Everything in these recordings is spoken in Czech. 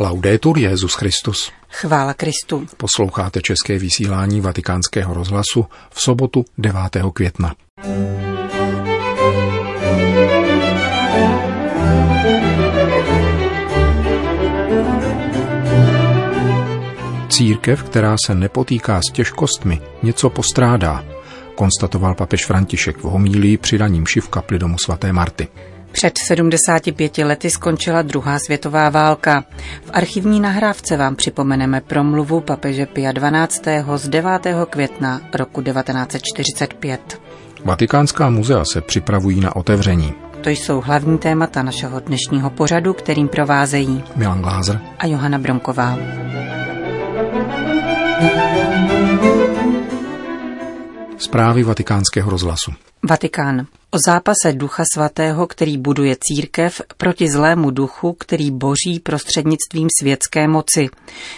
Laudetur Jezus Christus. Chvála Kristu. Posloucháte české vysílání Vatikánského rozhlasu v sobotu 9. května. Církev, která se nepotýká s těžkostmi, něco postrádá, konstatoval papež František v homílii při raním v kapli domu svaté Marty. Před 75 lety skončila druhá světová válka. V archivní nahrávce vám připomeneme promluvu papeže Pia 12. z 9. května roku 1945. Vatikánská muzea se připravují na otevření. To jsou hlavní témata našeho dnešního pořadu, kterým provázejí Milan Glázer a Johana Bromková. Zprávy vatikánského rozhlasu. Vatikán. O zápase Ducha Svatého, který buduje církev proti zlému duchu, který boží prostřednictvím světské moci,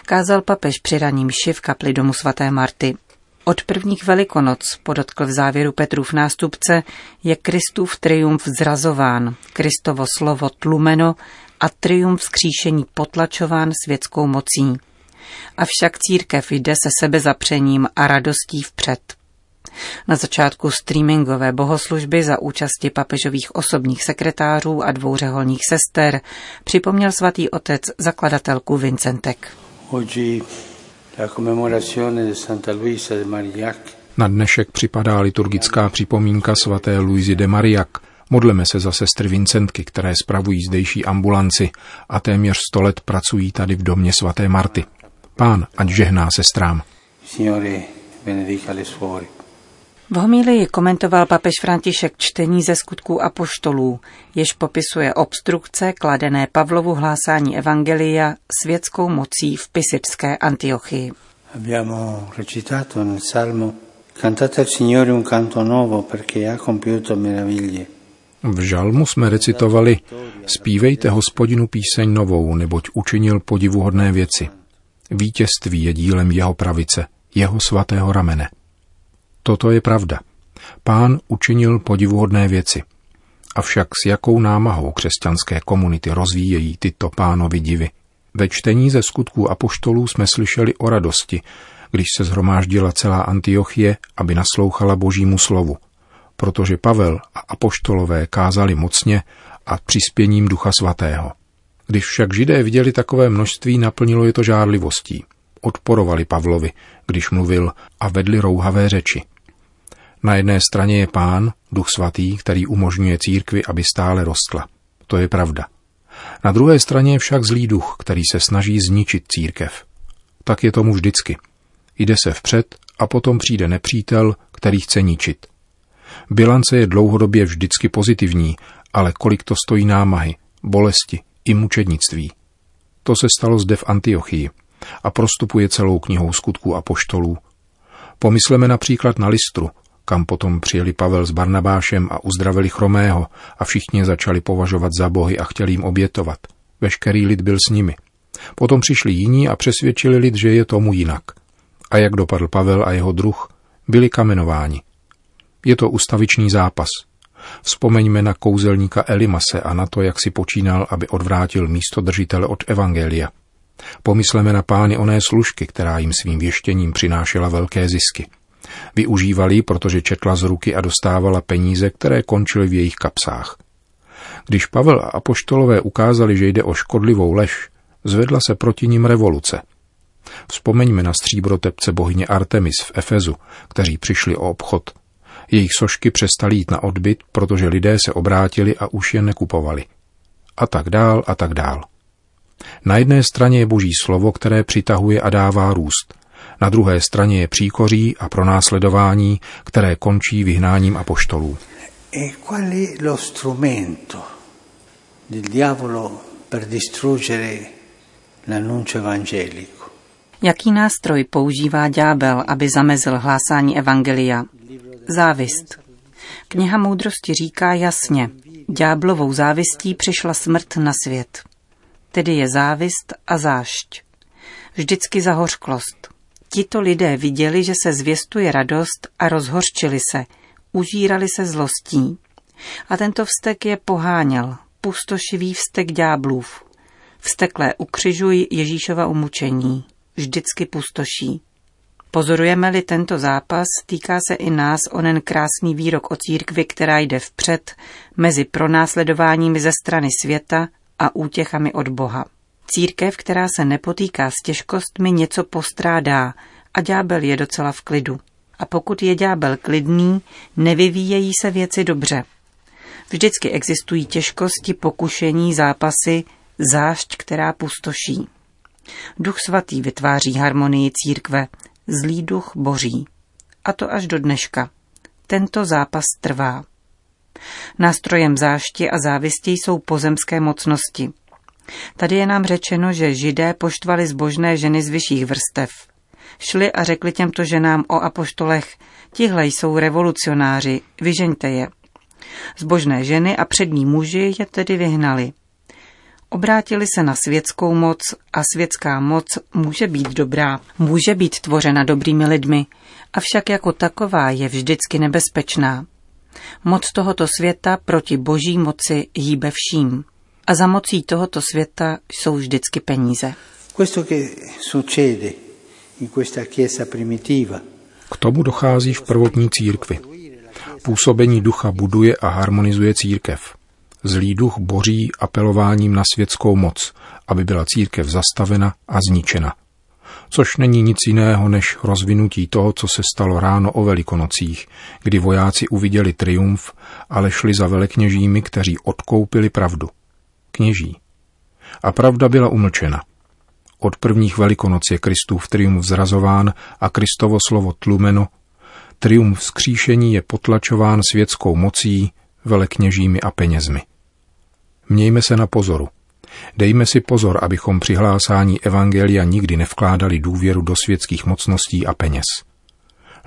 kázal papež při raním v kapli domu svaté Marty. Od prvních velikonoc, podotkl v závěru Petrův nástupce, je Kristův triumf zrazován, Kristovo slovo tlumeno a triumf skříšení potlačován světskou mocí. Avšak církev jde se sebezapřením a radostí vpřed. Na začátku streamingové bohoslužby za účasti papežových osobních sekretářů a dvou řeholních sester připomněl svatý otec zakladatelku Vincentek. Na dnešek připadá liturgická připomínka svaté Luizy de Mariak. Modleme se za sestry Vincentky, které spravují zdejší ambulanci a téměř sto let pracují tady v domě svaté Marty. Pán, ať žehná sestrám. Signore, benedica le suore. V homílii komentoval papež František čtení ze skutků apoštolů, jež popisuje obstrukce kladené Pavlovu hlásání Evangelia světskou mocí v Pisičské Antiochii. Abbiamo recitato nel Salmo Cantate al Signore un canto nuovo perché ha compiuto meraviglie. V žalmu jsme recitovali Spívejte hospodinu píseň novou, neboť učinil podivuhodné věci. Vítězství je dílem jeho pravice, jeho svatého ramene. Toto je pravda. Pán učinil podivuhodné věci. Avšak s jakou námahou křesťanské komunity rozvíjejí tyto pánovi divy? Ve čtení ze skutků apoštolů jsme slyšeli o radosti, když se zhromáždila celá Antiochie, aby naslouchala božímu slovu, protože Pavel a apoštolové kázali mocně a přispěním ducha svatého. Když však židé viděli takové množství, naplnilo je to žárlivostí. Odporovali Pavlovi, když mluvil a vedli rouhavé řeči. Na jedné straně je pán, duch svatý, který umožňuje církvi, aby stále rostla. To je pravda. Na druhé straně je však zlý duch, který se snaží zničit církev. Tak je tomu vždycky. Jde se vpřed a potom přijde nepřítel, který chce ničit. Bilance je dlouhodobě vždycky pozitivní, ale kolik to stojí námahy, bolesti i mučednictví. To se stalo zde v Antiochii a prostupuje celou knihou skutků a poštolů. Pomysleme například na Listru, kam potom přijeli Pavel s Barnabášem a uzdravili chromého a všichni začali považovat za bohy a chtěli jim obětovat. Veškerý lid byl s nimi. Potom přišli jiní a přesvědčili lid, že je tomu jinak. A jak dopadl Pavel a jeho druh, byli kamenováni. Je to ustavičný zápas. Vzpomeňme na kouzelníka Elimase a na to, jak si počínal, aby odvrátil místo držitele od Evangelia. Pomysleme na pány oné služky, která jim svým věštěním přinášela velké zisky. Využívali, protože četla z ruky a dostávala peníze, které končily v jejich kapsách. Když Pavel a apoštolové ukázali, že jde o škodlivou lež, zvedla se proti ním revoluce. Vzpomeňme na stříbrotepce bohyně Artemis v Efezu, kteří přišli o obchod. Jejich sošky přestali jít na odbyt, protože lidé se obrátili a už je nekupovali. A tak dál a tak dál. Na jedné straně je boží slovo, které přitahuje a dává růst. Na druhé straně je příkoří a pronásledování, které končí vyhnáním apoštolů. E qual è lo strumento del diavolo per distruggere l'annuncio evangelico? Jaký nástroj používá ďábel, aby zamezil hlásání evangelia? Závist. Kniha moudrosti říká jasně, ďáblovou závistí přišla smrt na svět. Tedy je závist a zášť. Vždycky zahořklost. Tito lidé viděli, že se zvěstuje radost a rozhorčili se, užírali se zlostí. A tento vztek je poháněl, pustošivý vztek ďáblův. Vstekle ukřižuj Ježíšova umučení. Vždycky pustoší. Pozorujeme-li tento zápas, týká se i nás onen krásný výrok o církvi, která jde vpřed mezi pronásledováními ze strany světa a útěchami od Boha. Církev, která se nepotýká s těžkostmi, něco postrádá a ďábel je docela v klidu. A pokud je ďábel klidný, nevyvíjejí se věci dobře. Vždycky existují těžkosti, pokušení, zápasy, zášť, která pustoší. Duch svatý vytváří harmonii církve, zlý duch boří. A to až do dneška. Tento zápas trvá. Nástrojem zášti a závisti jsou pozemské mocnosti. Tady je nám řečeno, že židé poštvali zbožné ženy z vyšších vrstev. Šli a řekli těmto ženám o apoštolech, tihle jsou revolucionáři, vyžeňte je. Zbožné ženy a přední muži je tedy vyhnali. Obrátili se na světskou moc a světská moc může být dobrá, může být tvořena dobrými lidmi, avšak jako taková je vždycky nebezpečná. Moc tohoto světa proti boží moci hýbe vším. A za mocí tohoto světa jsou vždycky peníze. K tomu dochází v prvotní církvi. Působení ducha buduje a harmonizuje církev. Zlý duch boří apelováním na světskou moc, aby byla církev zastavena a zničena. Což není nic jiného než rozvinutí toho, co se stalo ráno o velikonocích, kdy vojáci uviděli triumf, ale šli za velekněžími, kteří odkoupili pravdu. Kněží. A pravda byla umlčena. Od prvních velikonoc je Kristův triumf zrazován a Kristovo slovo tlumeno. Triumf vzkříšení je potlačován světskou mocí, velekněžími a penězmi. Mějme se na pozoru. Dejme si pozor, abychom při hlásání Evangelia nikdy nevkládali důvěru do světských mocností a peněz.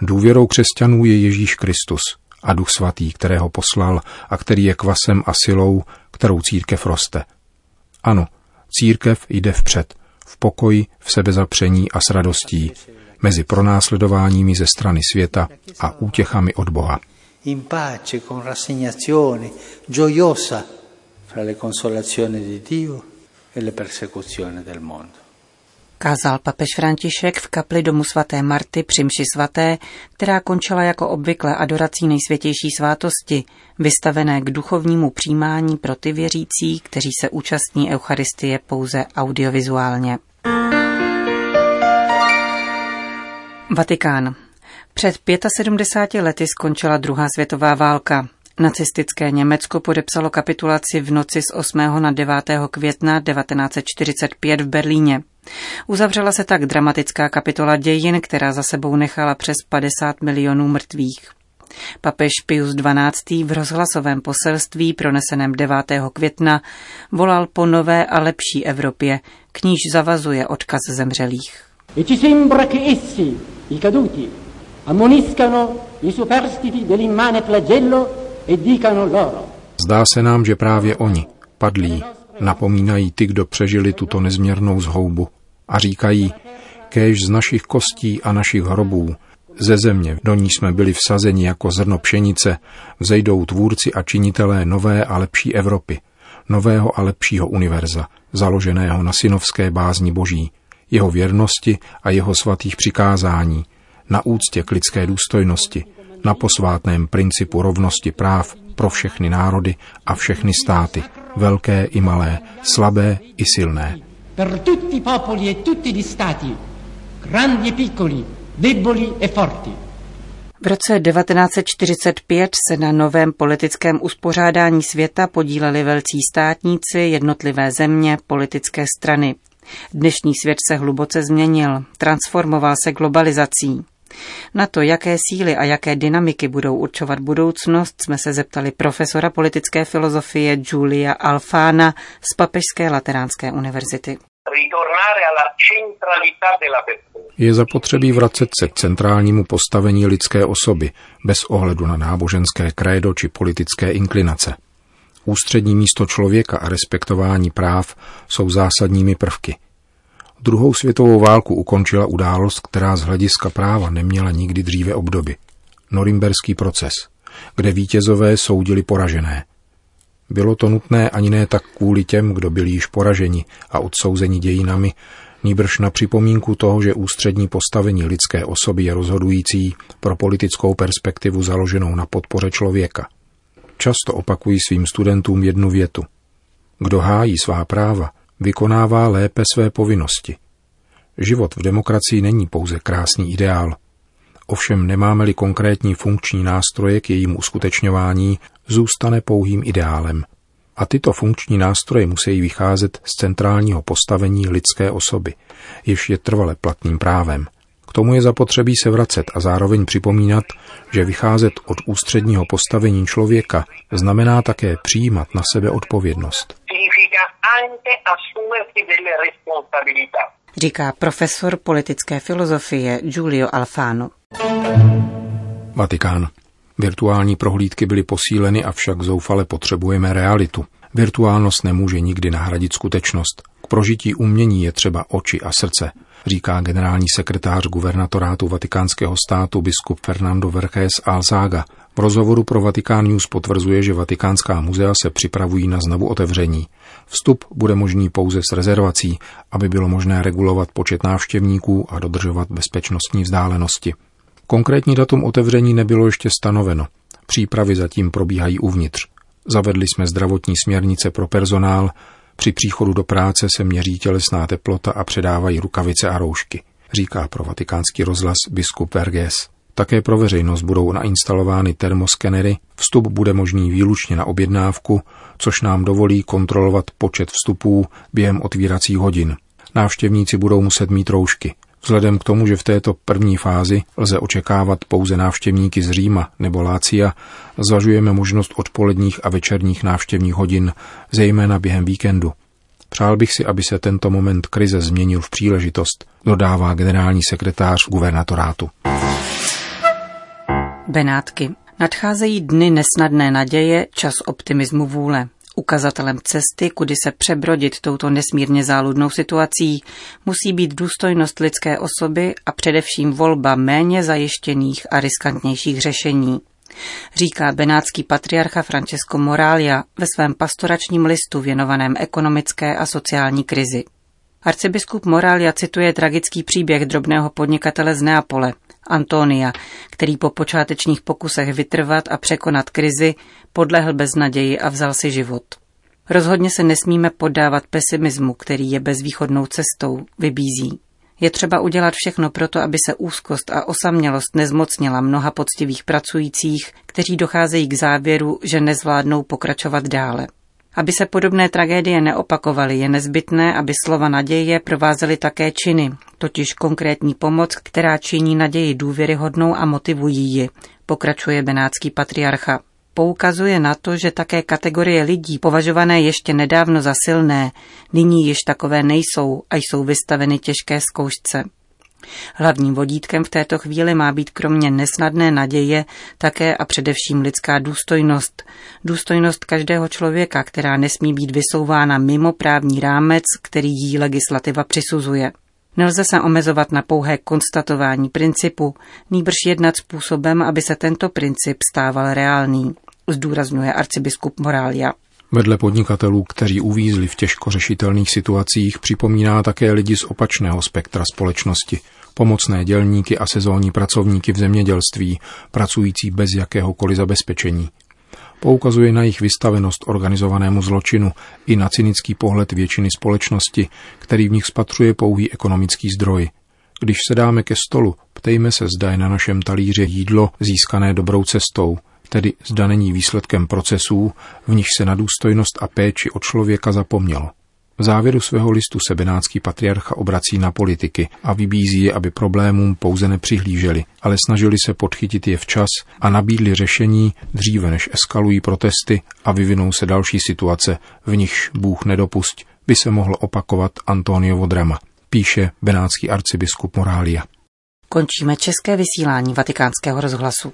Důvěrou křesťanů je Ježíš Kristus a Duch Svatý, kterého poslal a který je kvasem a silou, kterou církev roste. Ano, církev jde vpřed, v pokoji, v sebezapření a s radostí, mezi pronásledováními ze strany světa a útěchami od Boha. In pace, con rassegnazione, gioiosa, fra le consolazioni di Dio e le persecuzioni del mondo. Kázal papež František v kapli domu svaté Marty při mši svaté, která končila jako obvykle adorací nejsvětější svátosti, vystavené k duchovnímu přijímání pro ty věřící, kteří se účastní Eucharistie pouze audiovizuálně. Vatikán. Před 75 lety skončila druhá světová válka. Nacistické Německo podepsalo kapitulaci v noci z 8. na 9. května 1945 v Berlíně. Uzavřela se tak dramatická kapitola dějin, která za sebou nechala přes 50 milionů mrtvých. Papež Pius XII. v rozhlasovém poselství proneseném 9. května volal po nové a lepší Evropě, k níž zavazuje odkaz zemřelých. E ci sembra che essi, i caduti, ammoniscano i superstiti dell'immane flagello E Zdá se nám, že právě oni, padlí, napomínají ty, kdo přežili tuto nezměrnou zhoubu a říkají, kéž z našich kostí a našich hrobů, ze země, do ní jsme byli vsazeni jako zrno pšenice, vzejdou tvůrci a činitelé nové a lepší Evropy, nového a lepšího univerza, založeného na synovské bázni boží, jeho věrnosti a jeho svatých přikázání, na úctě k lidské důstojnosti, na posvátném principu rovnosti práv pro všechny národy a všechny státy, velké i malé, slabé i silné. Per tutti popoli e tutti gli stati, grandi e piccoli, deboli e forti. V roce 1945 se na novém politickém uspořádání světa podíleli velcí státníci, jednotlivé země, politické strany. Dnešní svět se hluboce změnil, transformoval se globalizací. Na to, jaké síly a jaké dynamiky budou určovat budoucnost, jsme se zeptali profesora politické filozofie Giulia Alfana z Papežské lateránské univerzity. Je zapotřebí vracet se k centrálnímu postavení lidské osoby, bez ohledu na náboženské krédo či politické inklinace. Ústřední místo člověka a respektování práv jsou zásadními prvky – Druhou světovou válku ukončila událost, která z hlediska práva neměla nikdy dříve obdoby. Norimberský proces, kde vítězové soudili poražené. Bylo to nutné ani ne tak kvůli těm, kdo byli již poraženi a odsouzeni dějinami, nýbrž na připomínku toho, že ústřední postavení lidské osoby je rozhodující pro politickou perspektivu založenou na podpoře člověka. Často opakují svým studentům jednu větu. Kdo hájí svá práva, vykonává lépe své povinnosti. Život v demokracii není pouze krásný ideál. Ovšem nemáme-li konkrétní funkční nástroje k jejímu uskutečňování, zůstane pouhým ideálem. A tyto funkční nástroje musí vycházet z centrálního postavení lidské osoby, jež je trvale platným právem. K tomu je zapotřebí se vracet a zároveň připomínat, že vycházet od ústředního postavení člověka znamená také přijímat na sebe odpovědnost. Říká profesor politické filozofie Giulio Alfano. Vatikán. Virtuální prohlídky byly posíleny, avšak zoufale potřebujeme realitu. Virtuálnost nemůže nikdy nahradit skutečnost. K prožití umění je třeba oči a srdce, říká generální sekretář guvernatorátu vatikánského státu biskup Fernando Vergés Alzaga. V rozhovoru pro Vatikán News potvrzuje, že vatikánská muzea se připravují na znovu otevření. Vstup bude možný pouze s rezervací, aby bylo možné regulovat počet návštěvníků a dodržovat bezpečnostní vzdálenosti. Konkrétní datum otevření nebylo ještě stanoveno. Přípravy zatím probíhají uvnitř. Zavedli jsme zdravotní směrnice pro personál, při příchodu do práce se měří tělesná teplota a předávají rukavice a roušky, říká pro vatikánský rozhlas biskup Verges. Také pro veřejnost budou nainstalovány termoskenery, vstup bude možný výlučně na objednávku, což nám dovolí kontrolovat počet vstupů během otvíracích hodin. Návštěvníci budou muset mít roušky. Vzhledem k tomu, že v této první fázi lze očekávat pouze návštěvníky z Říma nebo Lácia, zvažujeme možnost odpoledních a večerních návštěvních hodin, zejména během víkendu. Přál bych si, aby se tento moment krize změnil v příležitost, dodává generální sekretář guvernatorátu. Benátky. Nadcházejí dny nesnadné naděje, čas optimismu vůle. Ukazatelem cesty, kudy se přebrodit touto nesmírně záludnou situací, musí být důstojnost lidské osoby a především volba méně zajištěných a riskantnějších řešení. Říká benátský patriarcha Francesco Moralia ve svém pastoračním listu věnovaném ekonomické a sociální krizi. Arcibiskup Moralia cituje tragický příběh drobného podnikatele z Neapole, Antonia, který po počátečních pokusech vytrvat a překonat krizi podlehl beznaději a vzal si život. Rozhodně se nesmíme poddávat pesimismu, který je bezvýchodnou cestou, vybízí. Je třeba udělat všechno proto, aby se úzkost a osamělost nezmocnila mnoha poctivých pracujících, kteří docházejí k závěru, že nezvládnou pokračovat dále. Aby se podobné tragédie neopakovaly, je nezbytné, aby slova naděje provázely také činy, totiž konkrétní pomoc, která činí naději důvěryhodnou a motivují ji, pokračuje benátský patriarcha. Poukazuje na to, že také kategorie lidí, považované ještě nedávno za silné, nyní již takové nejsou a jsou vystaveny těžké zkoušce. Hlavním vodítkem v této chvíli má být kromě nesnadné naděje také a především lidská důstojnost. Důstojnost každého člověka, která nesmí být vysouvána mimo právní rámec, který jí legislativa přisuzuje. Nelze se omezovat na pouhé konstatování principu, nýbrž jednat způsobem, aby se tento princip stával reálný, zdůrazňuje arcibiskup Morália. Vedle podnikatelů, kteří uvízli v těžko řešitelných situacích, připomíná také lidi z opačného spektra společnosti, pomocné dělníky a sezónní pracovníky v zemědělství, pracující bez jakéhokoliv zabezpečení. Poukazuje na jejich vystavenost organizovanému zločinu i na cynický pohled většiny společnosti, který v nich spatřuje pouhý ekonomický zdroj. Když se dáme ke stolu, ptejme se, zda je na našem talíře jídlo získané dobrou cestou – tedy zda není výsledkem procesů, v nich se na důstojnost a péči o člověka zapomnělo. V závěru svého listu se benátský patriarcha obrací na politiky a vybízí je, aby problémům pouze nepřihlíželi, ale snažili se podchytit je včas a nabídli řešení dříve, než eskalují protesty a vyvinou se další situace, v nichž Bůh nedopusť, by se mohlo opakovat Antoniovo drama, píše benátský arcibiskup Morália. Končíme české vysílání vatikánského rozhlasu.